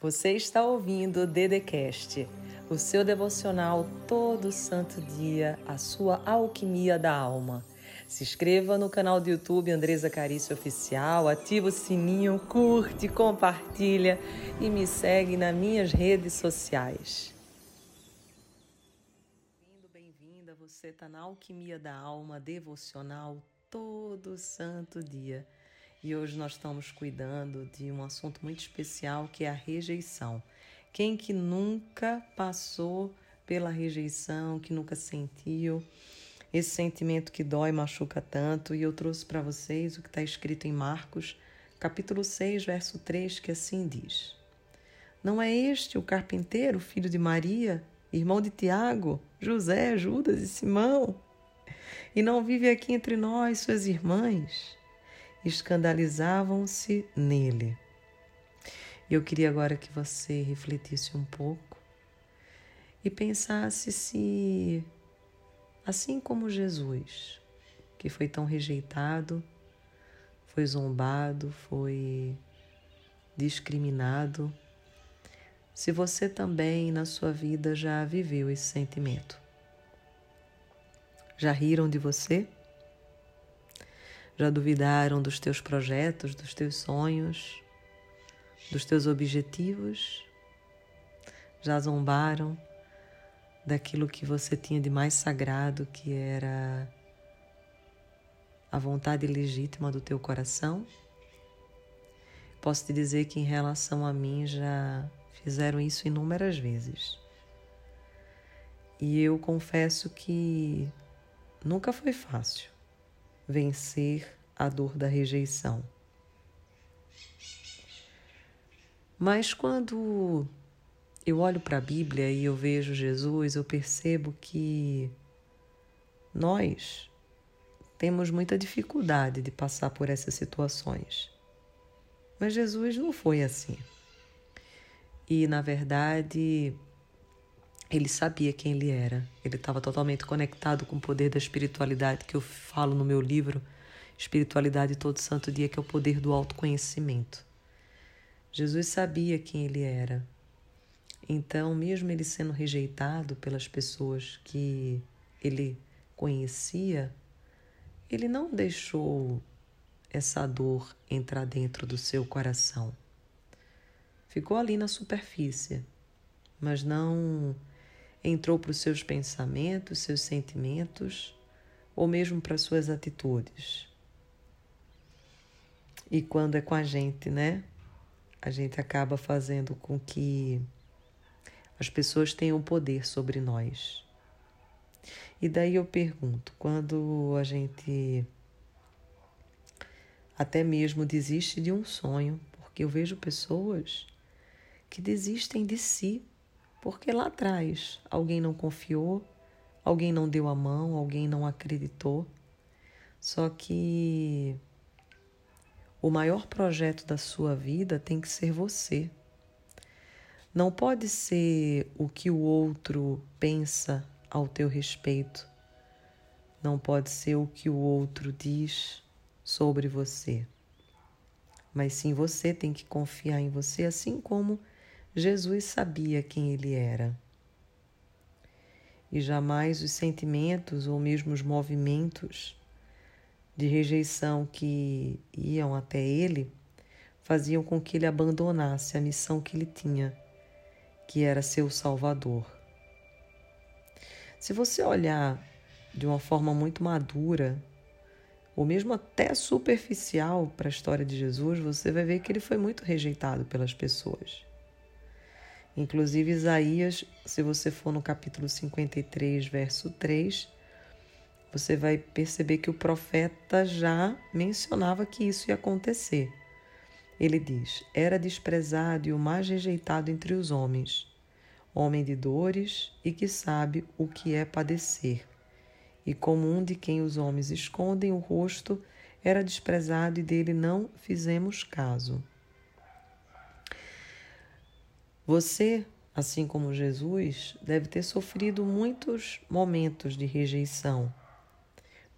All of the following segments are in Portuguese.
Você está ouvindo o Dedecast, o seu devocional todo santo dia, a sua alquimia da alma. Se inscreva no canal do YouTube Andresa Carício Oficial, ativa o sininho, curte, compartilha e me segue nas minhas redes sociais. Bem-vindo, bem-vinda, você está na alquimia da alma devocional todo santo dia. E hoje nós estamos cuidando de um assunto muito especial que é a rejeição. Quem que nunca passou pela rejeição, que nunca sentiu esse sentimento que dói, machuca tanto, e eu trouxe para vocês o que está escrito em Marcos, capítulo 6, verso 3, que assim diz: Não é este o carpinteiro, filho de Maria, irmão de Tiago, José, Judas e Simão? E não vive aqui entre nós suas irmãs? Escandalizavam-se nele. Eu queria agora que você refletisse um pouco e pensasse se, assim como Jesus, que foi tão rejeitado, foi zombado, foi discriminado, se você também na sua vida já viveu esse sentimento. Já riram de você? Já duvidaram dos teus projetos, dos teus sonhos, dos teus objetivos? Já zombaram daquilo que você tinha de mais sagrado, que era a vontade legítima do teu coração? Posso te dizer que, em relação a mim, já fizeram isso inúmeras vezes. E eu confesso que nunca foi fácil vencer a dor da rejeição. Mas quando eu olho para a Bíblia e eu vejo Jesus, eu percebo que nós temos muita dificuldade de passar por essas situações. Mas Jesus não foi assim. E, na verdade, ele sabia quem ele era. Ele estava totalmente conectado com o poder da espiritualidade que eu falo no meu livro, Espiritualidade Todo Santo Dia, que é o poder do autoconhecimento. Jesus sabia quem ele era. Então, mesmo ele sendo rejeitado pelas pessoas que ele conhecia, ele não deixou essa dor entrar dentro do seu coração. Ficou ali na superfície, mas não entrou para os seus pensamentos, seus sentimentos ou mesmo para suas atitudes. E quando é com a gente, né? A gente acaba fazendo com que as pessoas tenham poder sobre nós. E daí eu pergunto, quando a gente até mesmo desiste de um sonho, porque eu vejo pessoas que desistem de si porque lá atrás alguém não confiou, alguém não deu a mão, alguém não acreditou. Só que o maior projeto da sua vida tem que ser você. Não pode ser o que o outro pensa ao teu respeito. Não pode ser o que o outro diz sobre você. Mas sim você tem que confiar em você, assim como Jesus sabia quem ele era. E jamais os sentimentos ou mesmo os movimentos de rejeição que iam até ele faziam com que ele abandonasse a missão que ele tinha, que era ser o Salvador. Se você olhar de uma forma muito madura, ou mesmo até superficial para a história de Jesus, você vai ver que ele foi muito rejeitado pelas pessoas. Inclusive, Isaías, se você for no capítulo 53, verso 3, você vai perceber que o profeta já mencionava que isso ia acontecer. Ele diz: Era desprezado e o mais rejeitado entre os homens, homem de dores e que sabe o que é padecer. E como um de quem os homens escondem o rosto, era desprezado e dele não fizemos caso. Você, assim como Jesus, deve ter sofrido muitos momentos de rejeição.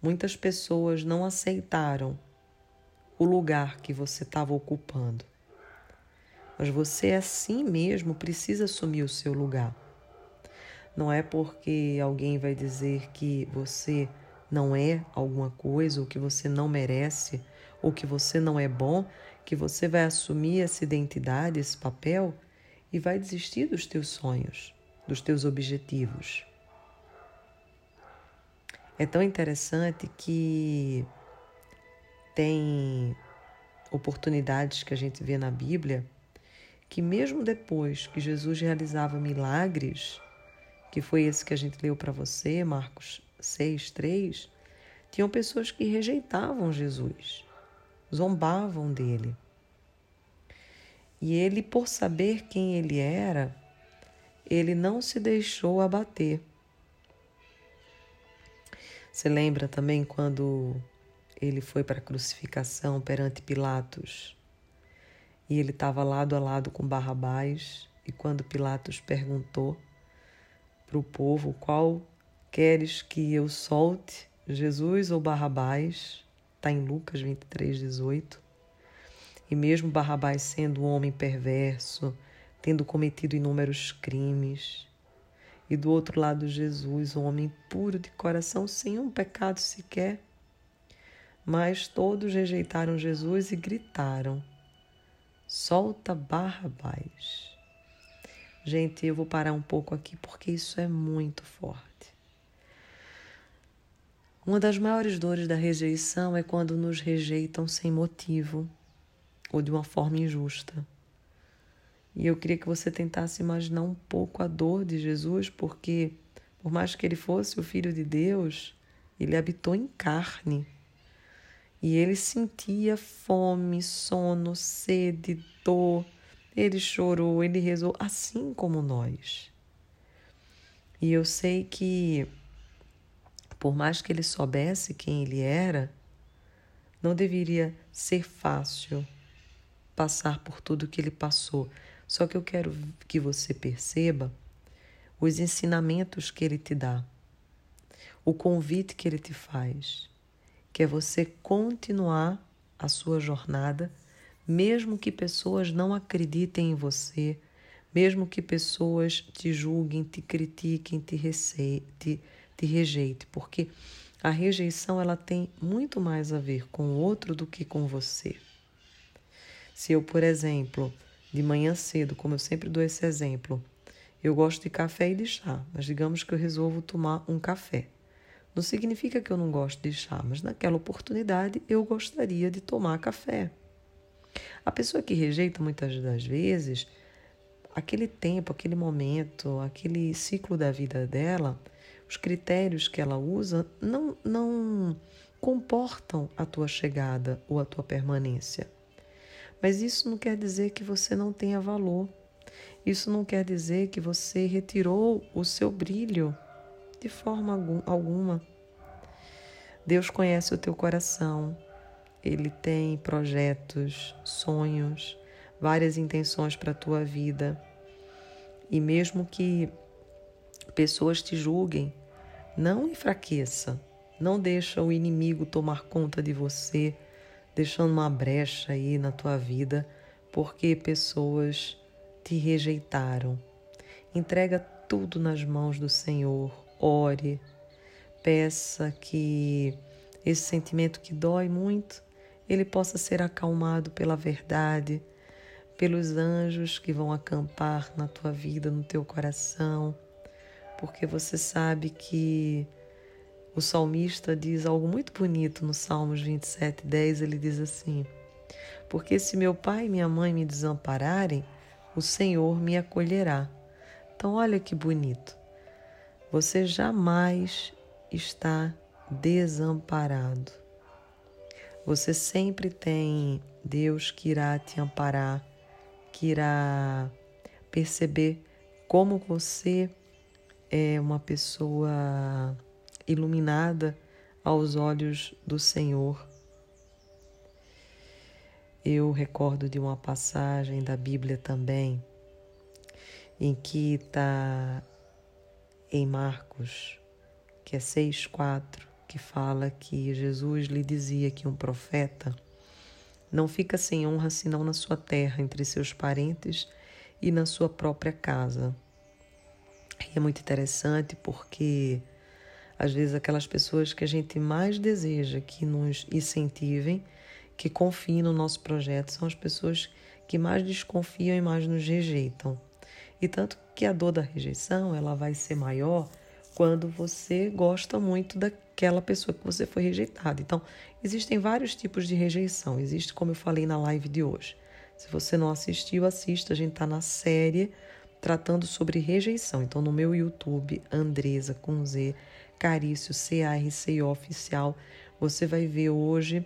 Muitas pessoas não aceitaram o lugar que você estava ocupando. mas você assim mesmo precisa assumir o seu lugar. Não é porque alguém vai dizer que você não é alguma coisa, ou que você não merece, ou que você não é bom, que você vai assumir essa identidade, esse papel e vai desistir dos teus sonhos, dos teus objetivos. É tão interessante que tem oportunidades que a gente vê na Bíblia que, mesmo depois que Jesus realizava milagres, que foi esse que a gente leu para você, Marcos 6, 3, tinham pessoas que rejeitavam Jesus, zombavam dele. E ele, por saber quem ele era, ele não se deixou abater. Você lembra também quando ele foi para a crucificação perante Pilatos? E ele estava lado a lado com Barrabás, e quando Pilatos perguntou para o povo qual queres que eu solte, Jesus ou Barrabás, está em Lucas 23, 18. E mesmo Barrabás sendo um homem perverso, tendo cometido inúmeros crimes, e do outro lado Jesus, um homem puro de coração, sem um pecado sequer. Mas todos rejeitaram Jesus e gritaram: Solta Barrabás. Gente, eu vou parar um pouco aqui porque isso é muito forte. Uma das maiores dores da rejeição é quando nos rejeitam sem motivo ou de uma forma injusta. E eu queria que você tentasse imaginar um pouco a dor de Jesus, porque, por mais que ele fosse o Filho de Deus, ele habitou em carne. E ele sentia fome, sono, sede, dor. Ele chorou, ele rezou, assim como nós. E eu sei que, por mais que ele soubesse quem ele era, não deveria ser fácil passar por tudo que ele passou. Só que eu quero que você perceba os ensinamentos que ele te dá, o convite que ele te faz, que é você continuar a sua jornada, mesmo que pessoas não acreditem em você, mesmo que pessoas te julguem, te critiquem, te, te, te rejeitem, porque a rejeição ela tem muito mais a ver com o outro do que com você. Se eu, por exemplo, de manhã cedo, como eu sempre dou esse exemplo, eu gosto de café e de chá, mas digamos que eu resolvo tomar um café. Não significa que eu não gosto de chá, mas naquela oportunidade eu gostaria de tomar café. A pessoa que rejeita muitas das vezes, aquele tempo, aquele momento, aquele ciclo da vida dela, os critérios que ela usa não, não comportam a tua chegada ou a tua permanência. Mas isso não quer dizer que você não tenha valor. Isso não quer dizer que você retirou o seu brilho de forma alguma. Deus conhece o teu coração. Ele tem projetos, sonhos, várias intenções para a tua vida. E mesmo que pessoas te julguem, não enfraqueça. Não deixa o inimigo tomar conta de você deixando uma brecha aí na tua vida porque pessoas te rejeitaram. Entrega tudo nas mãos do Senhor, ore, peça que esse sentimento que dói muito, ele possa ser acalmado pela verdade, pelos anjos que vão acampar na tua vida, no teu coração, porque você sabe que o salmista diz algo muito bonito no Salmos 27, 10. Ele diz assim: Porque se meu pai e minha mãe me desampararem, o Senhor me acolherá. Então, olha que bonito. Você jamais está desamparado. Você sempre tem Deus que irá te amparar, que irá perceber como você é uma pessoa iluminada aos olhos do Senhor. Eu recordo de uma passagem da Bíblia também, em que está em Marcos, que é 6,4, que fala que Jesus lhe dizia que um profeta Não fica sem honra senão na sua terra, entre seus parentes e na sua própria casa. E é muito interessante porque às vezes aquelas pessoas que a gente mais deseja que nos incentivem, que confiem no nosso projeto, são as pessoas que mais desconfiam e mais nos rejeitam. E tanto que a dor da rejeição, ela vai ser maior quando você gosta muito daquela pessoa que você foi rejeitado. Então, existem vários tipos de rejeição. Existe, como eu falei na live de hoje. Se você não assistiu, assista. A gente está na série tratando sobre rejeição. Então, no meu YouTube, Andresa com Z, Carício, C-A-R-C-O Oficial, você vai ver hoje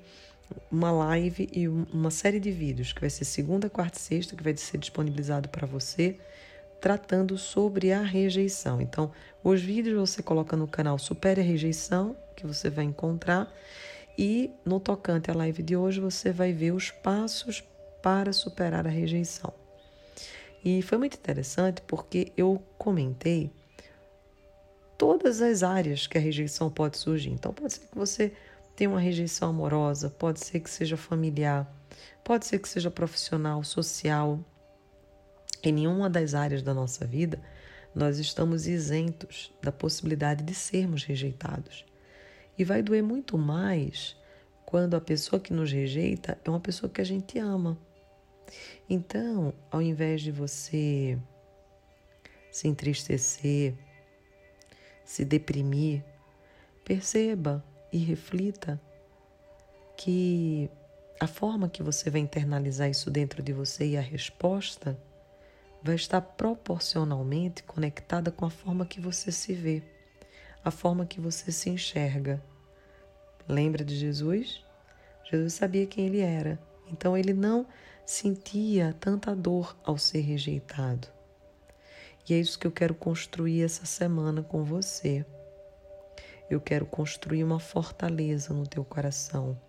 uma live e uma série de vídeos que vai ser segunda, quarta e sexta, que vai ser disponibilizado para você tratando sobre a rejeição. Então, os vídeos você coloca no canal Supere a Rejeição, que você vai encontrar, e no tocante à live de hoje você vai ver os passos para superar a rejeição. E foi muito interessante porque eu comentei todas as áreas que a rejeição pode surgir. Então, pode ser que você tenha uma rejeição amorosa, pode ser que seja familiar, pode ser que seja profissional, social, em nenhuma das áreas da nossa vida nós estamos isentos da possibilidade de sermos rejeitados. E vai doer muito mais quando a pessoa que nos rejeita é uma pessoa que a gente ama. Então, ao invés de você se entristecer, se deprimir, perceba e reflita que a forma que você vai internalizar isso dentro de você e a resposta vai estar proporcionalmente conectada com a forma que você se vê, a forma que você se enxerga. Lembra de Jesus? Jesus sabia quem ele era, então ele não sentia tanta dor ao ser rejeitado. E é isso que eu quero construir essa semana com você. Eu quero construir uma fortaleza no teu coração.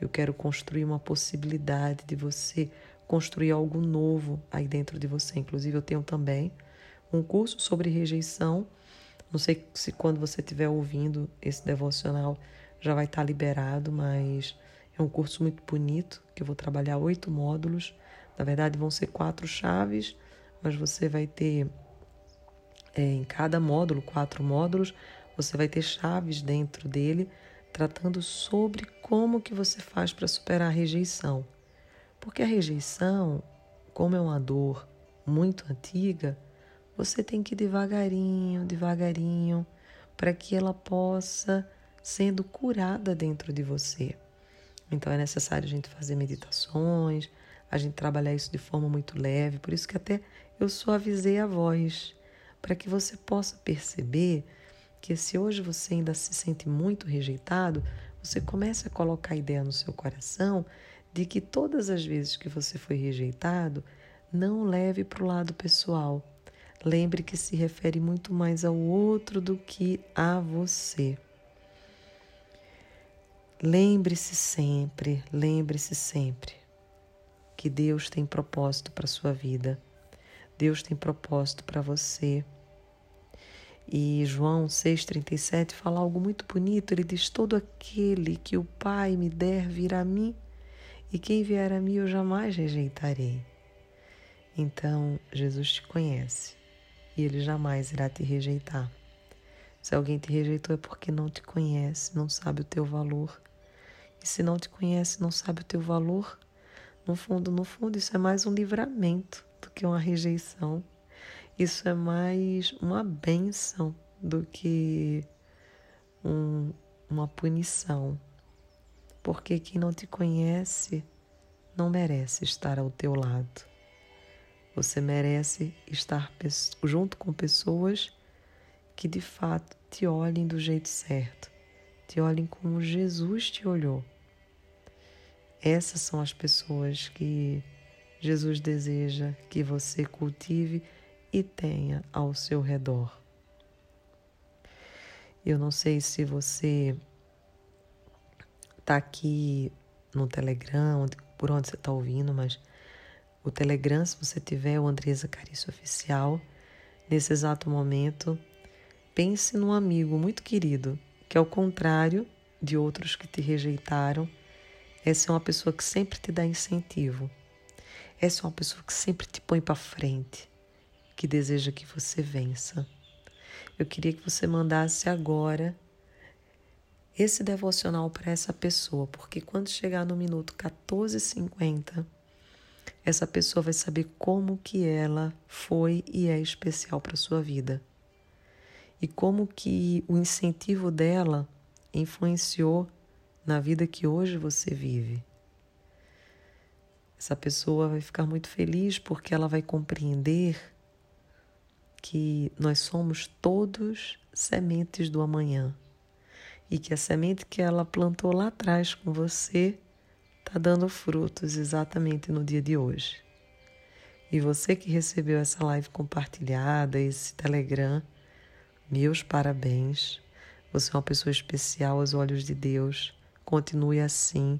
Eu quero construir uma possibilidade de você construir algo novo aí dentro de você. Inclusive, eu tenho também um curso sobre rejeição. Não sei se quando você estiver ouvindo esse devocional já vai estar liberado, mas é um curso muito bonito que eu vou trabalhar oito módulos. Na verdade, vão ser quatro chaves, mas você vai ter é, em cada módulo, quatro módulos, você vai ter chaves dentro dele tratando sobre como que você faz para superar a rejeição. Porque a rejeição, como é uma dor muito antiga, você tem que ir devagarinho, devagarinho, para que ela possa sendo curada dentro de você. Então é necessário a gente fazer meditações, a gente trabalhar isso de forma muito leve, por isso que até eu suavizei a voz, para que você possa perceber que se hoje você ainda se sente muito rejeitado, você comece a colocar a ideia no seu coração de que todas as vezes que você foi rejeitado, não leve para o lado pessoal. Lembre que se refere muito mais ao outro do que a você. Lembre-se sempre, lembre-se sempre que Deus tem propósito para sua vida. Deus tem propósito para você. E João 6,37 fala algo muito bonito. Ele diz: Todo aquele que o Pai me der virá a mim e quem vier a mim eu jamais rejeitarei. Então, Jesus te conhece e ele jamais irá te rejeitar. Se alguém te rejeitou é porque não te conhece, não sabe o teu valor. E se não te conhece, não sabe o teu valor, no fundo, no fundo, isso é mais um livramento do que uma rejeição. Isso é mais uma benção do que um, uma punição porque quem não te conhece não merece estar ao teu lado. Você merece estar junto com pessoas que de fato te olhem do jeito certo, te olhem como Jesus te olhou. Essas são as pessoas que Jesus deseja que você cultive e tenha ao seu redor. Eu não sei se você tá aqui no Telegram, por onde você está ouvindo, mas o Telegram, se você tiver o Andresa Carício Oficial, nesse exato momento, pense num amigo muito querido, que ao contrário de outros que te rejeitaram, Essa é uma pessoa que sempre te dá incentivo. Essa é uma pessoa que sempre te põe para frente, que deseja que você vença. Eu queria que você mandasse agora esse devocional para essa pessoa, porque quando chegar no minuto 14:50, essa pessoa vai saber como que ela foi e é especial para sua vida. E como que o incentivo dela influenciou na vida que hoje você vive. Essa pessoa vai ficar muito feliz porque ela vai compreender que nós somos todos sementes do amanhã e que a semente que ela plantou lá atrás com você está dando frutos exatamente no dia de hoje. E você que recebeu essa live compartilhada, esse Telegram, meus parabéns. Você é uma pessoa especial aos olhos de Deus. Continue assim.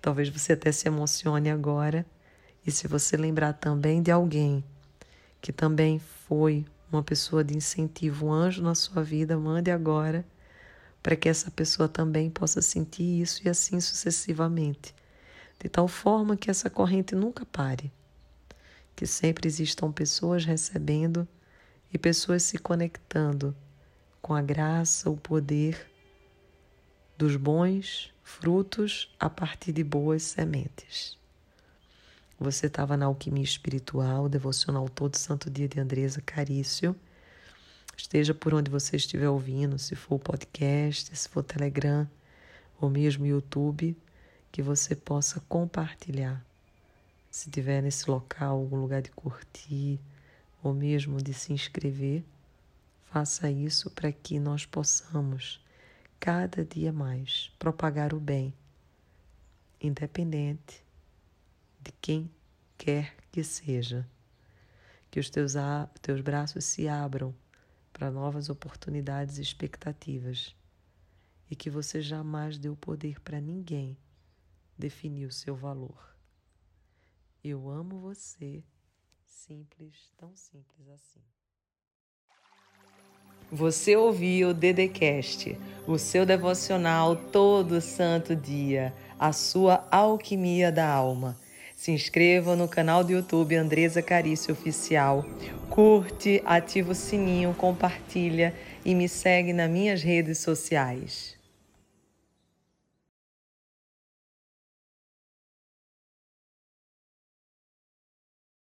Talvez você até se emocione agora. E se você lembrar também de alguém que também foi uma pessoa de incentivo, um anjo na sua vida, mande agora para que essa pessoa também possa sentir isso e assim sucessivamente, de tal forma que essa corrente nunca pare, que sempre existam pessoas recebendo e pessoas se conectando com a graça, o poder dos bons frutos a partir de boas sementes. Você estava na Alquimia Espiritual, devocional todo santo dia de Andresa Carício. Esteja por onde você estiver ouvindo, se for podcast, se for Telegram ou mesmo YouTube, que você possa compartilhar. Se tiver nesse local algum lugar de curtir ou mesmo de se inscrever, faça isso para que nós possamos cada dia mais propagar o bem, independente de quem quer que seja. Que os teus, teus braços se abram para novas oportunidades e expectativas e que você jamais o poder para ninguém definir o seu valor. Eu amo você, simples, tão simples assim. Você ouviu o Dedecast, o seu devocional todo santo dia, a sua alquimia da alma. Se inscreva no canal do YouTube Andresa Carício Oficial. Curte, ativa o sininho, compartilha e me segue nas minhas redes sociais.